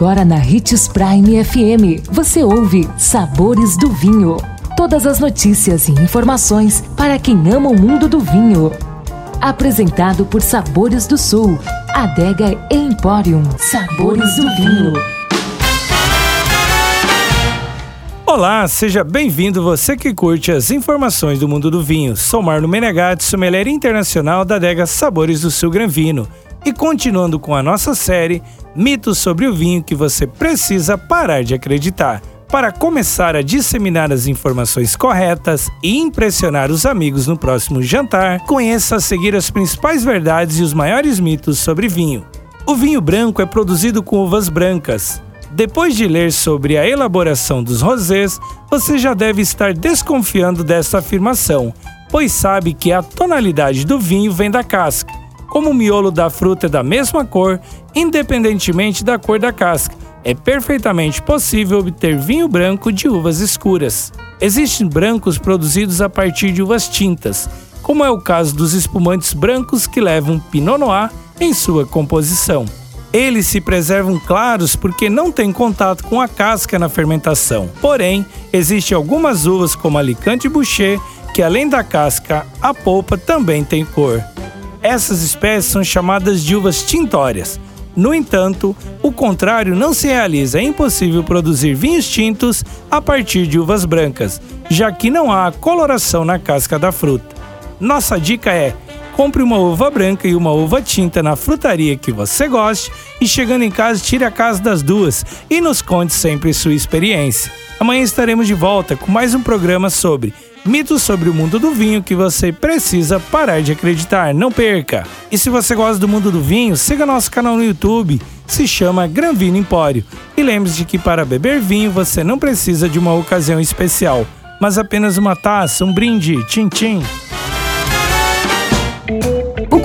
Agora na Ritz Prime FM, você ouve Sabores do Vinho. Todas as notícias e informações para quem ama o mundo do vinho. Apresentado por Sabores do Sul, Adega Emporium. Sabores do Vinho. Olá, seja bem-vindo você que curte as informações do mundo do vinho. Sou Marno Menegatti, sommelier internacional da adega Sabores do Sul Gran Vino. E continuando com a nossa série Mitos sobre o vinho que você precisa parar de acreditar. Para começar a disseminar as informações corretas e impressionar os amigos no próximo jantar, conheça a seguir as principais verdades e os maiores mitos sobre vinho. O vinho branco é produzido com uvas brancas. Depois de ler sobre a elaboração dos rosés, você já deve estar desconfiando dessa afirmação, pois sabe que a tonalidade do vinho vem da casca como o miolo da fruta é da mesma cor, independentemente da cor da casca, é perfeitamente possível obter vinho branco de uvas escuras. Existem brancos produzidos a partir de uvas tintas, como é o caso dos espumantes brancos que levam Pinot Noir em sua composição. Eles se preservam claros porque não têm contato com a casca na fermentação. Porém, existem algumas uvas como Alicante Boucher que além da casca, a polpa também tem cor. Essas espécies são chamadas de uvas tintórias. No entanto, o contrário não se realiza. É impossível produzir vinhos tintos a partir de uvas brancas, já que não há coloração na casca da fruta. Nossa dica é: compre uma uva branca e uma uva tinta na frutaria que você goste e chegando em casa tire a casa das duas e nos conte sempre sua experiência. Amanhã estaremos de volta com mais um programa sobre mitos sobre o mundo do vinho que você precisa parar de acreditar. Não perca! E se você gosta do mundo do vinho, siga nosso canal no YouTube. Se chama Gran Vino Empório. E lembre-se que para beber vinho você não precisa de uma ocasião especial, mas apenas uma taça, um brinde, tchim-tchim. O